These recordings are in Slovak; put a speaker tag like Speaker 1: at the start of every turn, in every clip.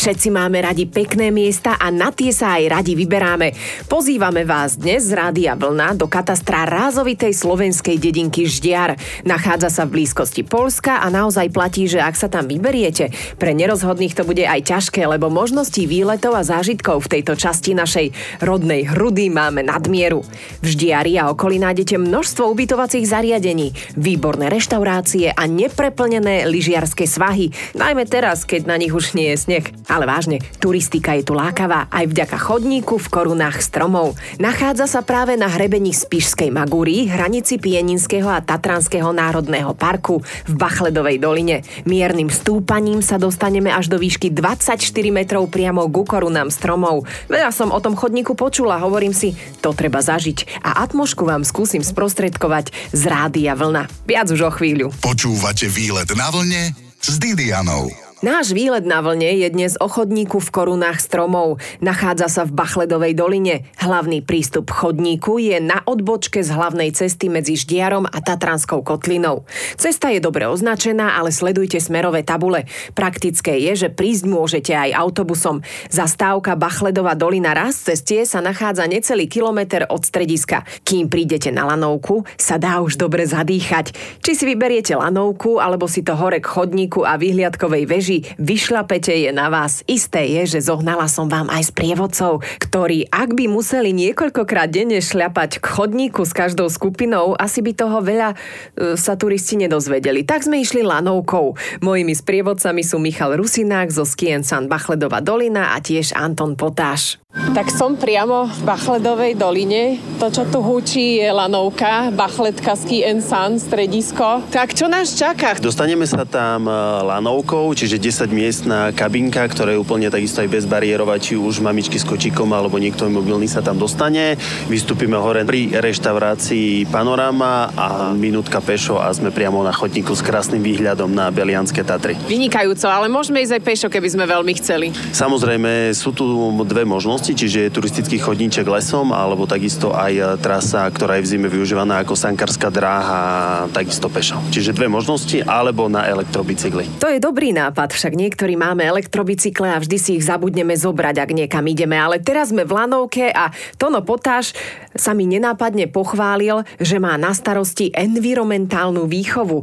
Speaker 1: Všetci máme radi pekné miesta a na tie sa aj radi vyberáme. Pozývame vás dnes z Rádia Vlna do katastra rázovitej slovenskej dedinky Ždiar. Nachádza sa v blízkosti Polska a naozaj platí, že ak sa tam vyberiete, pre nerozhodných to bude aj ťažké, lebo možností výletov a zážitkov v tejto časti našej rodnej hrudy máme nadmieru. V Ždiari a okolí nájdete množstvo ubytovacích zariadení, výborné reštaurácie a nepreplnené lyžiarske svahy, najmä teraz, keď na nich už nie je sneh. Ale vážne, turistika je tu lákavá aj vďaka chodníku v korunách stromov. Nachádza sa práve na hrebení Spišskej Magúry, hranici Pieninského a Tatranského národného parku v Bachledovej doline. Miernym stúpaním sa dostaneme až do výšky 24 metrov priamo ku korunám stromov. Veľa som o tom chodníku počula, hovorím si, to treba zažiť a atmošku vám skúsim sprostredkovať z Rádia Vlna. Viac už o chvíľu.
Speaker 2: Počúvate výlet na vlne s Didianou.
Speaker 1: Náš výlet na vlne je dnes o chodníku v korunách stromov. Nachádza sa v Bachledovej doline. Hlavný prístup chodníku je na odbočke z hlavnej cesty medzi Ždiarom a Tatranskou kotlinou. Cesta je dobre označená, ale sledujte smerové tabule. Praktické je, že prísť môžete aj autobusom. Zastávka Bachledova dolina raz cestie sa nachádza necelý kilometr od strediska. Kým prídete na lanovku, sa dá už dobre zadýchať. Či si vyberiete lanovku, alebo si to hore k chodníku a vyhliadkovej veži beží, vyšlapete je na vás. Isté je, že zohnala som vám aj s prievodcov, ktorí ak by museli niekoľkokrát denne šľapať k chodníku s každou skupinou, asi by toho veľa e, sa turisti nedozvedeli. Tak sme išli lanovkou. Mojimi sprievodcami sú Michal Rusinák zo Skien San Bachledova dolina a tiež Anton Potáš. Tak som priamo v Bachledovej doline. To, čo tu húči, je lanovka, Bachletka Ski San, stredisko. Tak čo nás čaká?
Speaker 3: Dostaneme sa tam e, lanovkou, čiže 10 miestná kabinka, ktorá je úplne takisto aj bezbariérová, či už mamičky s kočikom alebo niekto mobilný sa tam dostane. Vystúpime hore pri reštaurácii Panorama a minútka pešo a sme priamo na chodníku s krásnym výhľadom na Belianské Tatry.
Speaker 1: Vynikajúco, ale môžeme ísť aj pešo, keby sme veľmi chceli.
Speaker 3: Samozrejme, sú tu dve možnosti možnosti, čiže je turistický chodníček lesom, alebo takisto aj e, trasa, ktorá je v zime využívaná ako sankarská dráha, takisto pešo. Čiže dve možnosti, alebo na elektrobicykli.
Speaker 1: To je dobrý nápad, však niektorí máme elektrobicykle a vždy si ich zabudneme zobrať, ak niekam ideme. Ale teraz sme v Lanovke a Tono Potáš sa mi nenápadne pochválil, že má na starosti environmentálnu výchovu.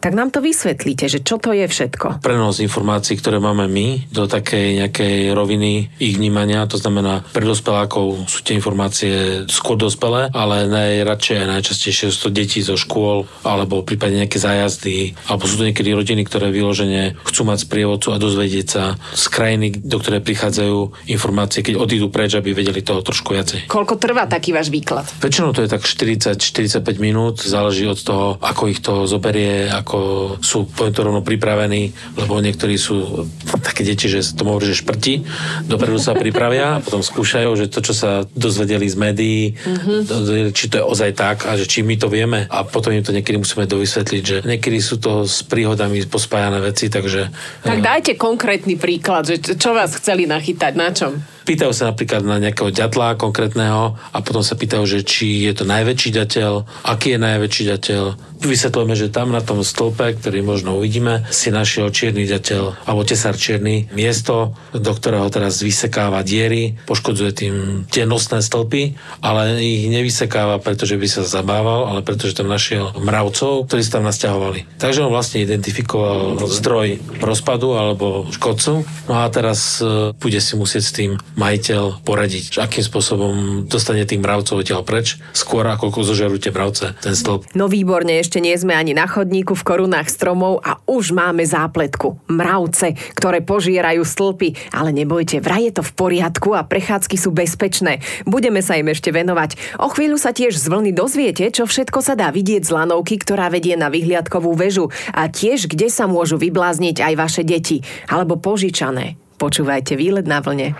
Speaker 1: Tak nám to vysvetlíte, že čo to je všetko.
Speaker 4: Prenos informácií, ktoré máme my do takej nejakej roviny ich vnímania, to znamená pre dospelákov sú tie informácie skôr dospelé, ale najradšej a najčastejšie sú to deti zo škôl alebo prípadne nejaké zájazdy, alebo sú to niekedy rodiny, ktoré vyložene chcú mať sprievodcu a dozvedieť sa z krajiny, do ktorej prichádzajú informácie, keď odídu preč, aby vedeli toho trošku viacej.
Speaker 1: Koľko trvá taký váš výklad?
Speaker 4: Väčšinou to je tak 40-45 minút, záleží od toho, ako ich to zoberie, ako ako sú poviem to rovno pripravení, lebo niektorí sú také deti, že to môže že šprti, dopredu sa pripravia potom skúšajú, že to, čo sa dozvedeli z médií, mm-hmm. či to je ozaj tak a že či my to vieme a potom im to niekedy musíme dovysvetliť, že niekedy sú to s príhodami pospájané veci, takže...
Speaker 1: Tak dajte konkrétny príklad, že čo vás chceli nachytať, na čom?
Speaker 4: Pýtajú sa napríklad na nejakého ďatla konkrétneho a potom sa pýtajú, že či je to najväčší ďateľ, aký je najväčší ďateľ. Vysvetlíme, že tam na tom stĺpe, ktorý možno uvidíme, si našiel čierny ďateľ alebo tesár čierny miesto, do ktorého teraz vysekáva diery, poškodzuje tým tie nosné stĺpy, ale ich nevysekáva, pretože by sa zabával, ale pretože tam našiel mravcov, ktorí sa tam nasťahovali. Takže on vlastne identifikoval zdroj rozpadu alebo škodcu. No a teraz e, bude si musieť s tým majiteľ poradiť, akým spôsobom dostane tých mravcov odtiaľ preč, skôr ako zožerú tie mravce, ten stĺp.
Speaker 1: No výborne, ešte nie sme ani na chodníku v korunách stromov a už máme zápletku. Mravce, ktoré požierajú stĺpy, ale nebojte, vraj je to v poriadku a prechádzky sú bezpečné. Budeme sa im ešte venovať. O chvíľu sa tiež z vlny dozviete, čo všetko sa dá vidieť z lanovky, ktorá vedie na vyhliadkovú väžu a tiež kde sa môžu vyblázniť aj vaše deti alebo požičané. Počúvajte výlet na vlne.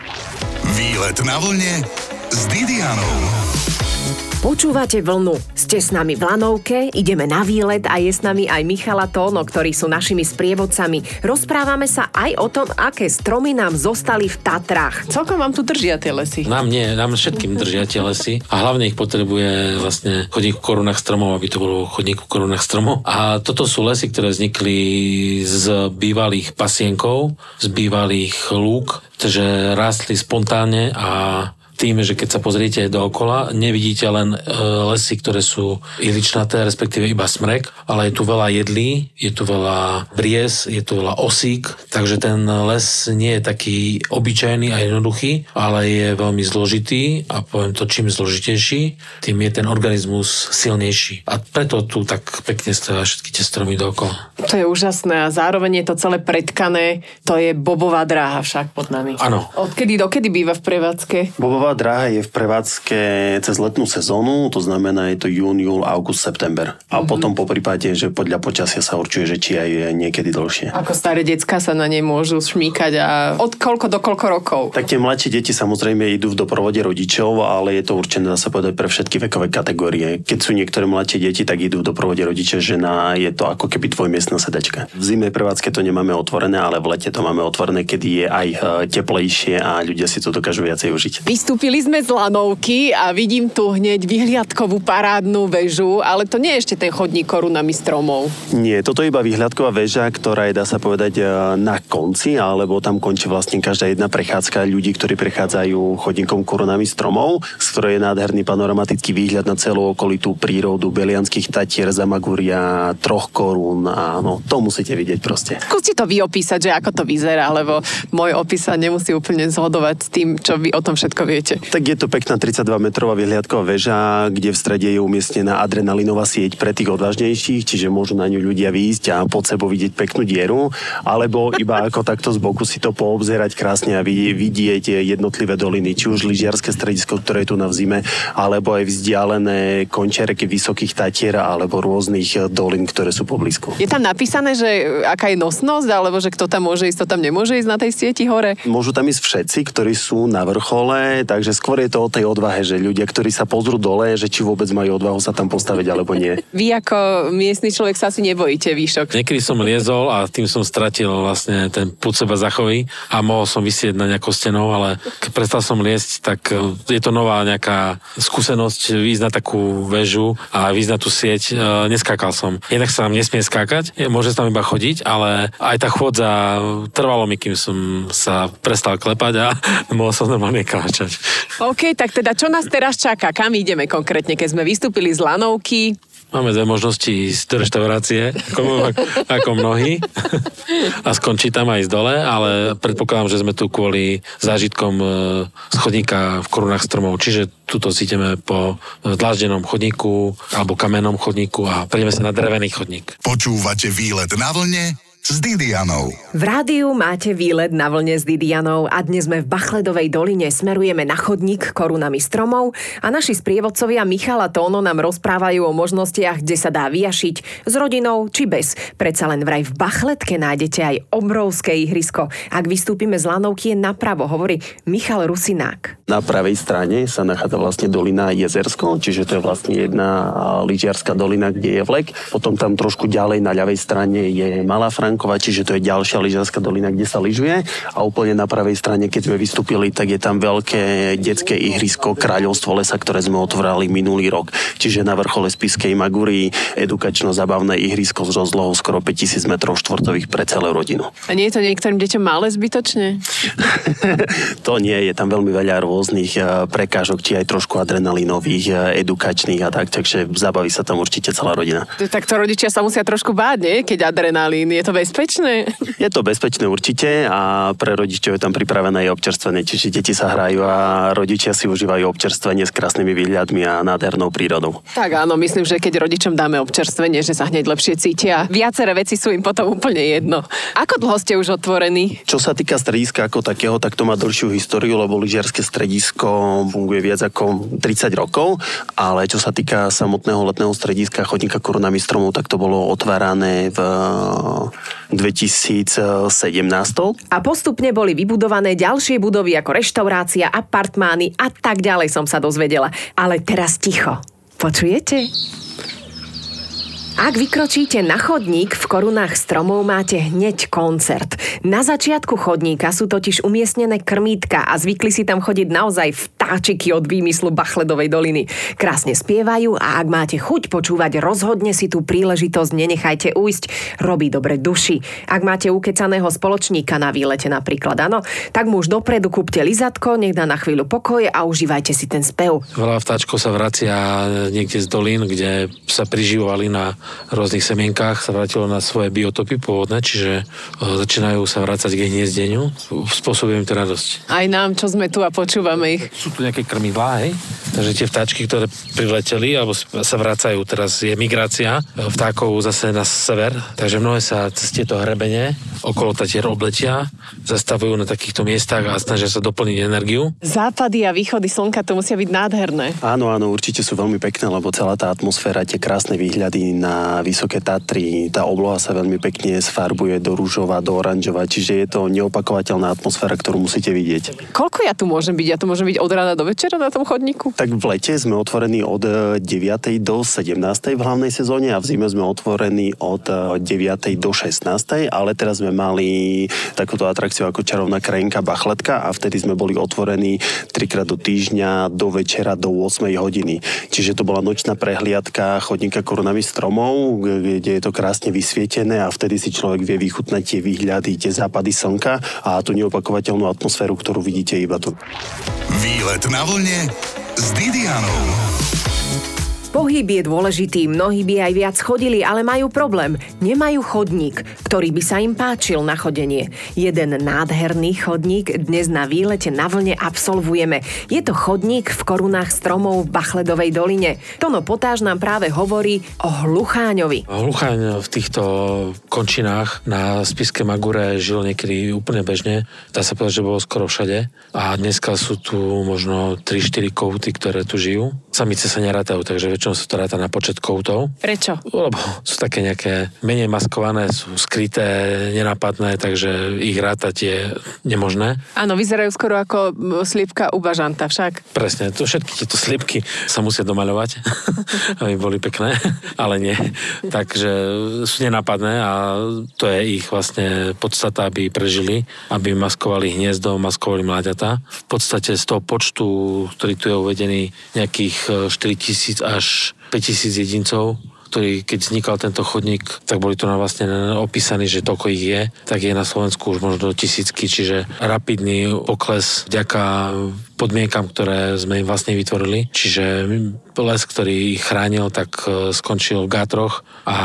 Speaker 2: Výlet na vlne s Didianou.
Speaker 1: Počúvate vlnu. Ste s nami v Lanovke, ideme na výlet a je s nami aj Michala Tóno, ktorí sú našimi sprievodcami. Rozprávame sa aj o tom, aké stromy nám zostali v Tatrách.
Speaker 5: Celkom vám tu držia tie lesy.
Speaker 4: Nám nie, nám všetkým držia tie lesy a hlavne ich potrebuje vlastne chodník v korunách stromov, aby to bolo chodník v korunách stromov. A toto sú lesy, ktoré vznikli z bývalých pasienkov, z bývalých lúk, že rástli spontánne a tým, že keď sa pozriete dookola, nevidíte len e, lesy, ktoré sú iličnaté, respektíve iba smrek, ale je tu veľa jedlí, je tu veľa bries, je tu veľa osík, takže ten les nie je taký obyčajný a jednoduchý, ale je veľmi zložitý a poviem to, čím zložitejší, tým je ten organizmus silnejší. A preto tu tak pekne stojí všetky tie stromy dookola.
Speaker 5: To je úžasné a zároveň je to celé predkané. To je bobová dráha však pod nami.
Speaker 4: Áno.
Speaker 5: Odkedy dokedy býva v prevádzke?
Speaker 3: Bobová dráha je v prevádzke cez letnú sezónu, to znamená je to jún, júl, august, september. A mm-hmm. potom po prípade, že podľa počasia sa určuje, že či aj niekedy dlhšie.
Speaker 5: Ako staré decka sa na nej môžu šmíkať a od koľko do koľko rokov?
Speaker 3: Tak tie mladšie deti samozrejme idú v doprovode rodičov, ale je to určené, dá sa povedať, pre všetky vekové kategórie. Keď sú niektoré mladšie deti, tak idú v doprovode rodiča, žena, je to ako keby tvoj miestna sedačka. V zime prevádzke to nemáme otvorené, ale v lete to máme otvorené, kedy je aj e, teplejšie a ľudia si to dokážu viacej užiť.
Speaker 5: Vystúpili sme z lanovky a vidím tu hneď vyhliadkovú parádnu väžu, ale to nie je ešte ten chodník korunami stromov.
Speaker 3: Nie, toto je iba vyhliadková väža, ktorá je, dá sa povedať, e, na konci, alebo tam končí vlastne každá jedna prechádzka ľudí, ktorí prechádzajú chodníkom korunami stromov, z ktorej je nádherný panoramatický výhľad na celú okolitú prírodu Belianských Tatier, Zamaguria, Troch korún. Áno, to musíte vidieť proste.
Speaker 5: Skúste to vy opísať, že ako to vyzerá, lebo môj opis sa nemusí úplne zhodovať s tým, čo vy o tom všetko viete.
Speaker 3: Tak je to pekná 32-metrová vyhliadková väža, kde v strede je umiestnená adrenalinová sieť pre tých odvážnejších, čiže môžu na ňu ľudia výjsť a pod sebou vidieť peknú dieru, alebo iba ako takto z boku si to poobzerať krásne a vidieť jednotlivé doliny, či už lyžiarske stredisko, ktoré je tu na vzime, alebo aj vzdialené končereky vysokých tatier alebo rôznych dolín, ktoré sú poblízku.
Speaker 5: Je tam napísané, že aká je nosnosť, alebo že kto tam môže ísť, to tam nemôže ísť na tej sieti hore?
Speaker 3: Môžu tam ísť všetci, ktorí sú na vrchole, takže skôr je to o tej odvahe, že ľudia, ktorí sa pozrú dole, že či vôbec majú odvahu sa tam postaviť alebo nie.
Speaker 5: Vy ako miestny človek sa asi nebojíte výšok.
Speaker 4: Niekedy som liezol a tým som stratil vlastne ten púd seba zachový a mohol som vysieť na nejakou stenou, ale keď prestal som liesť, tak e, je to nová nejaká skúsenosť výjsť na takú väžu a výjsť na tú sieť. E, neskákal som. Jednak sa tam nesmie skákať, môže sa tam iba chodiť, ale aj tá chôdza trvalo mi, kým som sa prestal klepať a mohol som normálne kráčať.
Speaker 5: OK, tak teda čo nás teraz čaká? Kam ideme konkrétne, keď sme vystúpili z lanovky?
Speaker 4: Máme dve možnosti ísť do reštaurácie, ako, ako mnohí, a skončí tam aj z dole, ale predpokladám, že sme tu kvôli zážitkom e, chodníka v korunách stromov, čiže tuto si ideme po dláždenom chodníku alebo kamennom chodníku a prejdeme sa na drevený chodník.
Speaker 2: Počúvate výlet na vlne s Didianou.
Speaker 1: V rádiu máte výlet na vlne s Didianou a dnes sme v Bachledovej doline, smerujeme na chodník korunami stromov a naši sprievodcovia Michala Tóno nám rozprávajú o možnostiach, kde sa dá vyjašiť s rodinou či bez. Predsa len vraj v Bachletke nájdete aj obrovské ihrisko. Ak vystúpime z lanovky je napravo, hovorí Michal Rusinák.
Speaker 3: Na pravej strane sa nachádza vlastne dolina Jezersko, čiže to je vlastne jedna lyžiarská dolina, kde je vlek. Potom tam trošku ďalej na ľavej strane je Malá Frank Stankova, čiže to je ďalšia lyžarská dolina, kde sa lyžuje. A úplne na pravej strane, keď sme vystúpili, tak je tam veľké detské ihrisko Kráľovstvo lesa, ktoré sme otvorili minulý rok. Čiže na vrchole Spiskej Magúry edukačno-zabavné ihrisko s rozlohou skoro 5000 m štvorcových pre celú rodinu.
Speaker 5: A nie je to niektorým deťom malé zbytočne?
Speaker 3: to nie, je tam veľmi veľa rôznych eh, prekážok, či aj trošku adrenalinových, eh, edukačných a tak, takže zabaví sa tam určite celá rodina.
Speaker 5: Tak to rodičia sa musia trošku báť, nie? Keď adrenalín. Je to bezpečné?
Speaker 3: Je to bezpečné určite a pre rodičov je tam pripravené aj občerstvenie, čiže deti sa hrajú a rodičia si užívajú občerstvenie s krásnymi výhľadmi a nádhernou prírodou.
Speaker 5: Tak áno, myslím, že keď rodičom dáme občerstvenie, že sa hneď lepšie cítia. Viaceré veci sú im potom úplne jedno. Ako dlho ste už otvorení?
Speaker 3: Čo sa týka strediska ako takého, tak to má dlhšiu históriu, lebo lyžiarske stredisko funguje viac ako 30 rokov, ale čo sa týka samotného letného strediska chodníka korunami stromov, tak to bolo otvárané v 2017.
Speaker 1: A postupne boli vybudované ďalšie budovy ako reštaurácia, apartmány a tak ďalej som sa dozvedela. Ale teraz ticho. Počujete? Ak vykročíte na chodník v korunách stromov, máte hneď koncert. Na začiatku chodníka sú totiž umiestnené krmítka a zvykli si tam chodiť naozaj vtáčiky od výmyslu Bachledovej doliny. Krásne spievajú a ak máte chuť počúvať, rozhodne si tú príležitosť nenechajte ujsť. Robí dobre duši. Ak máte ukecaného spoločníka na výlete napríklad, áno, tak mu už dopredu kúpte lizatko, nech dá na chvíľu pokoj a užívajte si ten spev.
Speaker 4: Veľa vtáčkov sa vracia niekde z dolín, kde sa priživovali na rôznych semienkách sa vrátilo na svoje biotopy pôvodné, čiže e, začínajú sa vrácať k hniezdeniu. Spôsobuje im to radosť.
Speaker 5: Aj nám, čo sme tu a počúvame ich.
Speaker 4: Sú tu nejaké krmidlá, hej? Takže tie vtáčky, ktoré prileteli alebo sa vracajú, teraz je migrácia vtákov zase na sever, takže mnohé sa cez tieto hrebene okolo Tatier obletia, zastavujú na takýchto miestach a snažia sa doplniť energiu.
Speaker 5: Západy a východy slnka to musia byť nádherné.
Speaker 3: Áno, áno, určite sú veľmi pekné, lebo celá tá atmosféra, tie krásne výhľady na vysoké Tatry, tá obloha sa veľmi pekne sfarbuje do rúžova, do oranžova, čiže je to neopakovateľná atmosféra, ktorú musíte vidieť.
Speaker 5: Koľko ja tu môžem byť? Ja tu môžem byť od rána do večera na tom chodníku?
Speaker 3: Tak v lete sme otvorení od 9. do 17. v hlavnej sezóne a v zime sme otvorení od 9. do 16. ale teraz sme mali takúto atrakciu ako čarovná krajinka Bachletka a vtedy sme boli otvorení trikrát do týždňa, do večera, do 8 hodiny. Čiže to bola nočná prehliadka chodníka korunami stromov, kde je to krásne vysvietené a vtedy si človek vie vychutnať tie výhľady, tie západy slnka a tú neopakovateľnú atmosféru, ktorú vidíte iba tu.
Speaker 2: Výlet na vlne s Didianou.
Speaker 1: Pohyb je dôležitý, mnohí by aj viac chodili, ale majú problém. Nemajú chodník, ktorý by sa im páčil na chodenie. Jeden nádherný chodník dnes na výlete na vlne absolvujeme. Je to chodník v korunách stromov v Bachledovej doline. Tono Potáž nám práve hovorí o Hlucháňovi.
Speaker 4: Hlucháň v týchto končinách na Spiske Magure žil niekedy úplne bežne. Dá sa povedať, že bolo skoro všade. A dneska sú tu možno 3-4 kouty, ktoré tu žijú. Samice sa nerátajú, takže väčšinou sa to ráta na počet koutov.
Speaker 5: Prečo?
Speaker 4: Lebo sú také nejaké menej maskované, sú skryté, nenápadné, takže ich rátať je nemožné.
Speaker 5: Áno, vyzerajú skoro ako slípka u bažanta však.
Speaker 4: Presne, to všetky tieto slípky sa musia domaľovať, aby boli pekné, ale nie. Takže sú nenápadné a to je ich vlastne podstata, aby prežili, aby maskovali hniezdo, maskovali mláďata. V podstate z toho počtu, ktorý tu je uvedený, nejakých 4000 až 5000 jedincov, ktorí, keď vznikal tento chodník, tak boli tu na vlastne opísaní, že toľko ich je, tak je na Slovensku už možno tisícky, čiže rapidný pokles vďaka podmienkam, ktoré sme im vlastne vytvorili. Čiže les, ktorý ich chránil, tak e, skončil v gátroch a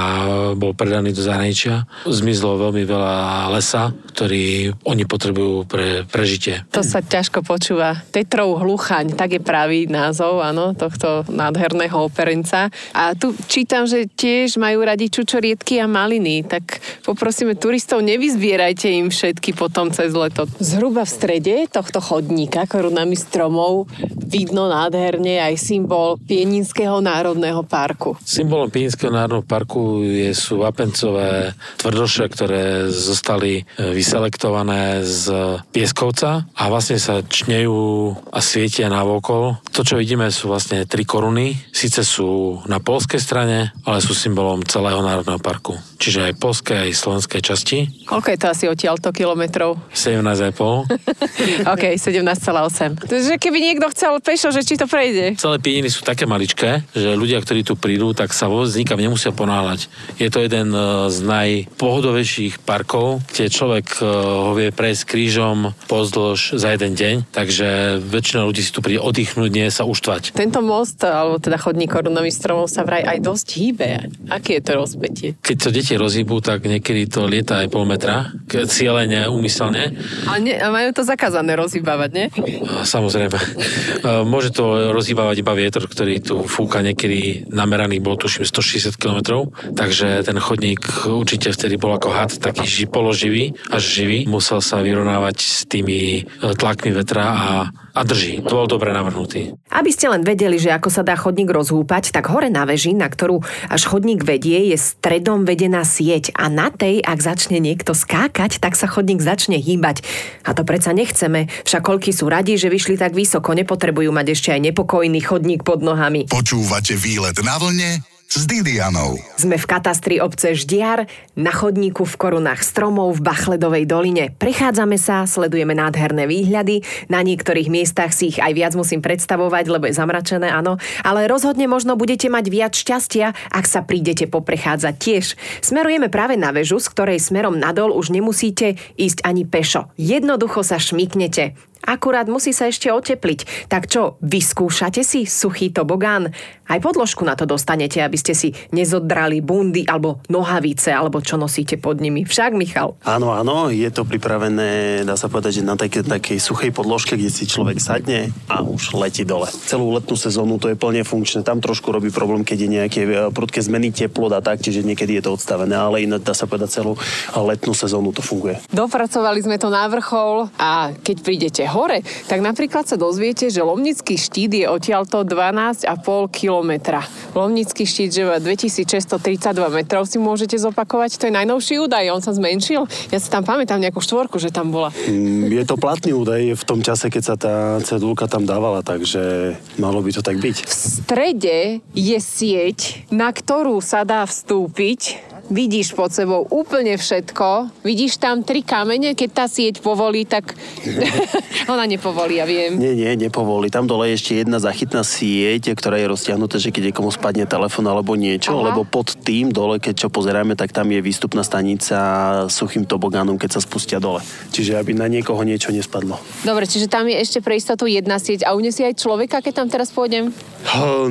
Speaker 4: bol predaný do zahraničia. Zmizlo veľmi veľa lesa, ktorý oni potrebujú pre prežitie.
Speaker 5: To sa ťažko počúva. Tetrov hluchaň, tak je pravý názov, áno, tohto nádherného operenca. A tu čítam, že tiež majú radi čučoriedky a maliny, tak poprosíme turistov, nevyzbierajte im všetky potom cez leto. Zhruba v strede tohto chodníka korunami stromov vidno nádherne aj symbol Pieninského národného parku.
Speaker 4: Symbolom Pieninského národného parku je, sú vapencové tvrdoše, ktoré zostali e, vyselektované z pieskovca a vlastne sa čnejú a svietia na vokol. To, čo vidíme, sú vlastne tri koruny. Sice sú na polskej strane, ale sú symbolom celého národného parku. Čiže aj polskej, aj slovenskej časti.
Speaker 5: Koľko je to asi odtiaľto kilometrov?
Speaker 4: 17,5.
Speaker 5: OK, 17,8. Takže keby niekto chcel pešo, že či to prejde.
Speaker 4: Celé Pieniny sú také maličké, že ľudia, ktorí tu prídu, tak sa vôbec nikam nemusia ponáhľať. Je to jeden e, z najpohodovejších parkov, kde človek e, ho vie prejsť krížom pozdĺž za jeden deň, takže väčšina ľudí si tu príde oddychnúť, nie sa uštvať.
Speaker 5: Tento most, alebo teda chodník korunových stromov sa vraj aj dosť hýbe. Aké je to rozpetie?
Speaker 4: Keď to deti rozhýbu, tak niekedy to lieta aj pol metra, cieľene, úmyselne.
Speaker 5: A, ne, a majú to zakázané rozhýbavať, nie?
Speaker 4: Samozrejme. E, môže to rozhýbavať iba vietor, ktorý tu fúka niekedy nameraný bol tuším 160 km, takže ten chodník určite vtedy bol ako had, taký ži, položivý až živý. Musel sa vyrovnávať s tými e, tlakmi vetra a a drží. To bol dobre navrhnutý.
Speaker 1: Aby ste len vedeli, že ako sa dá chodník rozhúpať, tak hore na veži, na ktorú až chodník vedie, je stredom vedená sieť a na tej, ak začne niekto skákať, tak sa chodník začne hýbať. A to predsa nechceme, však koľky sú radi, že vyšli tak vysoko, nepotrebujú mať ešte aj nepokojný chodník pod nohami.
Speaker 2: Počúvate výlet na vlne s Didianou.
Speaker 1: Sme v katastri obce Ždiar, na chodníku v korunách stromov v Bachledovej doline. Prechádzame sa, sledujeme nádherné výhľady, na niektorých miestach si ich aj viac musím predstavovať, lebo je zamračené, áno, ale rozhodne možno budete mať viac šťastia, ak sa prídete poprechádzať tiež. Smerujeme práve na väžu, z ktorej smerom nadol už nemusíte ísť ani pešo. Jednoducho sa šmiknete. Akurát musí sa ešte otepliť. Tak čo, vyskúšate si suchý tobogán? Aj podložku na to dostanete, aby ste si nezoddrali bundy alebo nohavice, alebo čo nosíte pod nimi. Však, Michal?
Speaker 3: Áno, áno, je to pripravené, dá sa povedať, že na takej, takej suchej podložke, kde si človek sadne a už letí dole. Celú letnú sezónu to je plne funkčné. Tam trošku robí problém, keď je nejaké e, prudké zmeny teplot a tak, čiže niekedy je to odstavené, ale inak dá sa povedať celú letnú sezónu to funguje.
Speaker 5: Dopracovali sme to na vrchol a keď prídete hore, tak napríklad sa dozviete, že Lomnický štít je odtiaľto 12,5 kilometra. Lomnický štít, že má 2632 metrov si môžete zopakovať, to je najnovší údaj, on sa zmenšil. Ja si tam pamätám nejakú štvorku, že tam bola.
Speaker 3: Mm, Je to platný údaj v tom čase, keď sa tá cedulka tam dávala, takže malo by to tak byť.
Speaker 5: V strede je sieť, na ktorú sa dá vstúpiť vidíš pod sebou úplne všetko. Vidíš tam tri kamene, keď tá sieť povolí, tak ona nepovolí, ja viem.
Speaker 3: Nie, nie, nepovolí. Tam dole je ešte jedna zachytná sieť, ktorá je roztiahnutá, že keď niekomu spadne telefon alebo niečo,
Speaker 5: Aha.
Speaker 3: lebo pod tým dole, keď čo pozeráme, tak tam je výstupná stanica suchým tobogánom, keď sa spustia dole. Čiže aby na niekoho niečo nespadlo.
Speaker 5: Dobre, čiže tam je ešte pre istotu jedna sieť a unesie aj človeka, keď tam teraz pôjdem?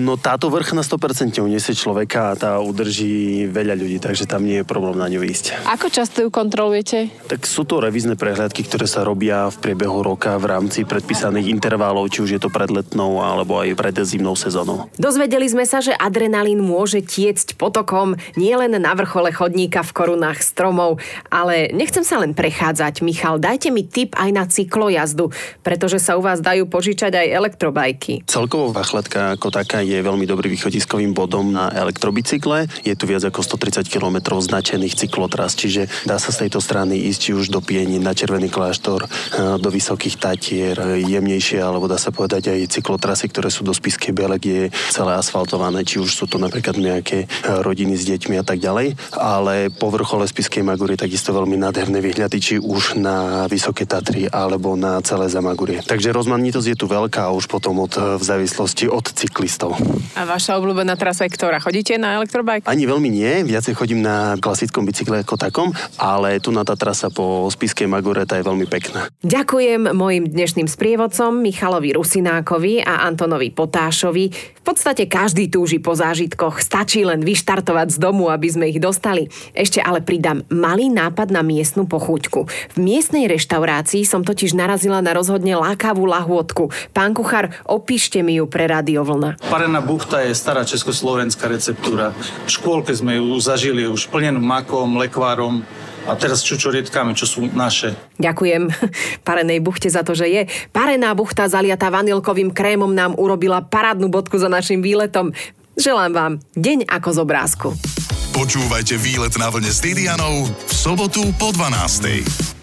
Speaker 3: No táto vrch na 100% uniesie človeka a tá udrží veľa ľudí, takže tam nie je problém na ňu ísť.
Speaker 5: Ako často ju kontrolujete?
Speaker 3: Tak sú to revízne prehľadky, ktoré sa robia v priebehu roka v rámci predpísaných intervalov, či už je to pred letnou alebo aj pred zimnou sezónou.
Speaker 1: Dozvedeli sme sa, že adrenalín môže tiecť potokom nielen na vrchole chodníka v korunách stromov, ale nechcem sa len prechádzať. Michal, dajte mi tip aj na cyklojazdu, pretože sa u vás dajú požičať aj elektrobajky.
Speaker 3: Celkovo Vachletka ako taká je veľmi dobrý východiskovým bodom na elektrobicykle. Je tu viac ako 130 km značených cyklotras, čiže dá sa z tejto strany ísť či už do Pieni, na Červený kláštor, eh, do Vysokých Tatier, jemnejšie, alebo dá sa povedať aj cyklotrasy, ktoré sú do Spiskej Biele, kde je celé asfaltované, či už sú to napríklad nejaké eh, rodiny s deťmi a tak ďalej. Ale po vrchole Spiskej Magúry takisto veľmi nádherné výhľady, či už na Vysoké Tatry alebo na celé Zamagúrie. Takže rozmanitosť je tu veľká už potom od, eh, v závislosti od cyklistov.
Speaker 5: A vaša obľúbená trasa je ktorá? Chodíte na elektrobike?
Speaker 3: Ani veľmi nie, viacej chodím na klasickom bicykle ako takom, ale tu na tá trasa po Spiskej Magure tá je veľmi pekná.
Speaker 1: Ďakujem mojim dnešným sprievodcom Michalovi Rusinákovi a Antonovi Potášovi. V podstate každý túži po zážitkoch, stačí len vyštartovať z domu, aby sme ich dostali. Ešte ale pridám malý nápad na miestnu pochuťku. V miestnej reštaurácii som totiž narazila na rozhodne lákavú lahôdku. Pán kuchár, opíšte mi ju pre Radio Vlna.
Speaker 6: Parená buchta je stará československá receptúra. V škôlke sme ju zažili už plnenú makom, lekvárom a teraz čučorietkami, čo sú naše.
Speaker 1: Ďakujem parenej buchte za to, že je. Parená buchta zaliatá vanilkovým krémom nám urobila parádnu bodku za našim výletom. Želám vám deň ako z obrázku.
Speaker 2: Počúvajte výlet na vlne s Didianou v sobotu po 12.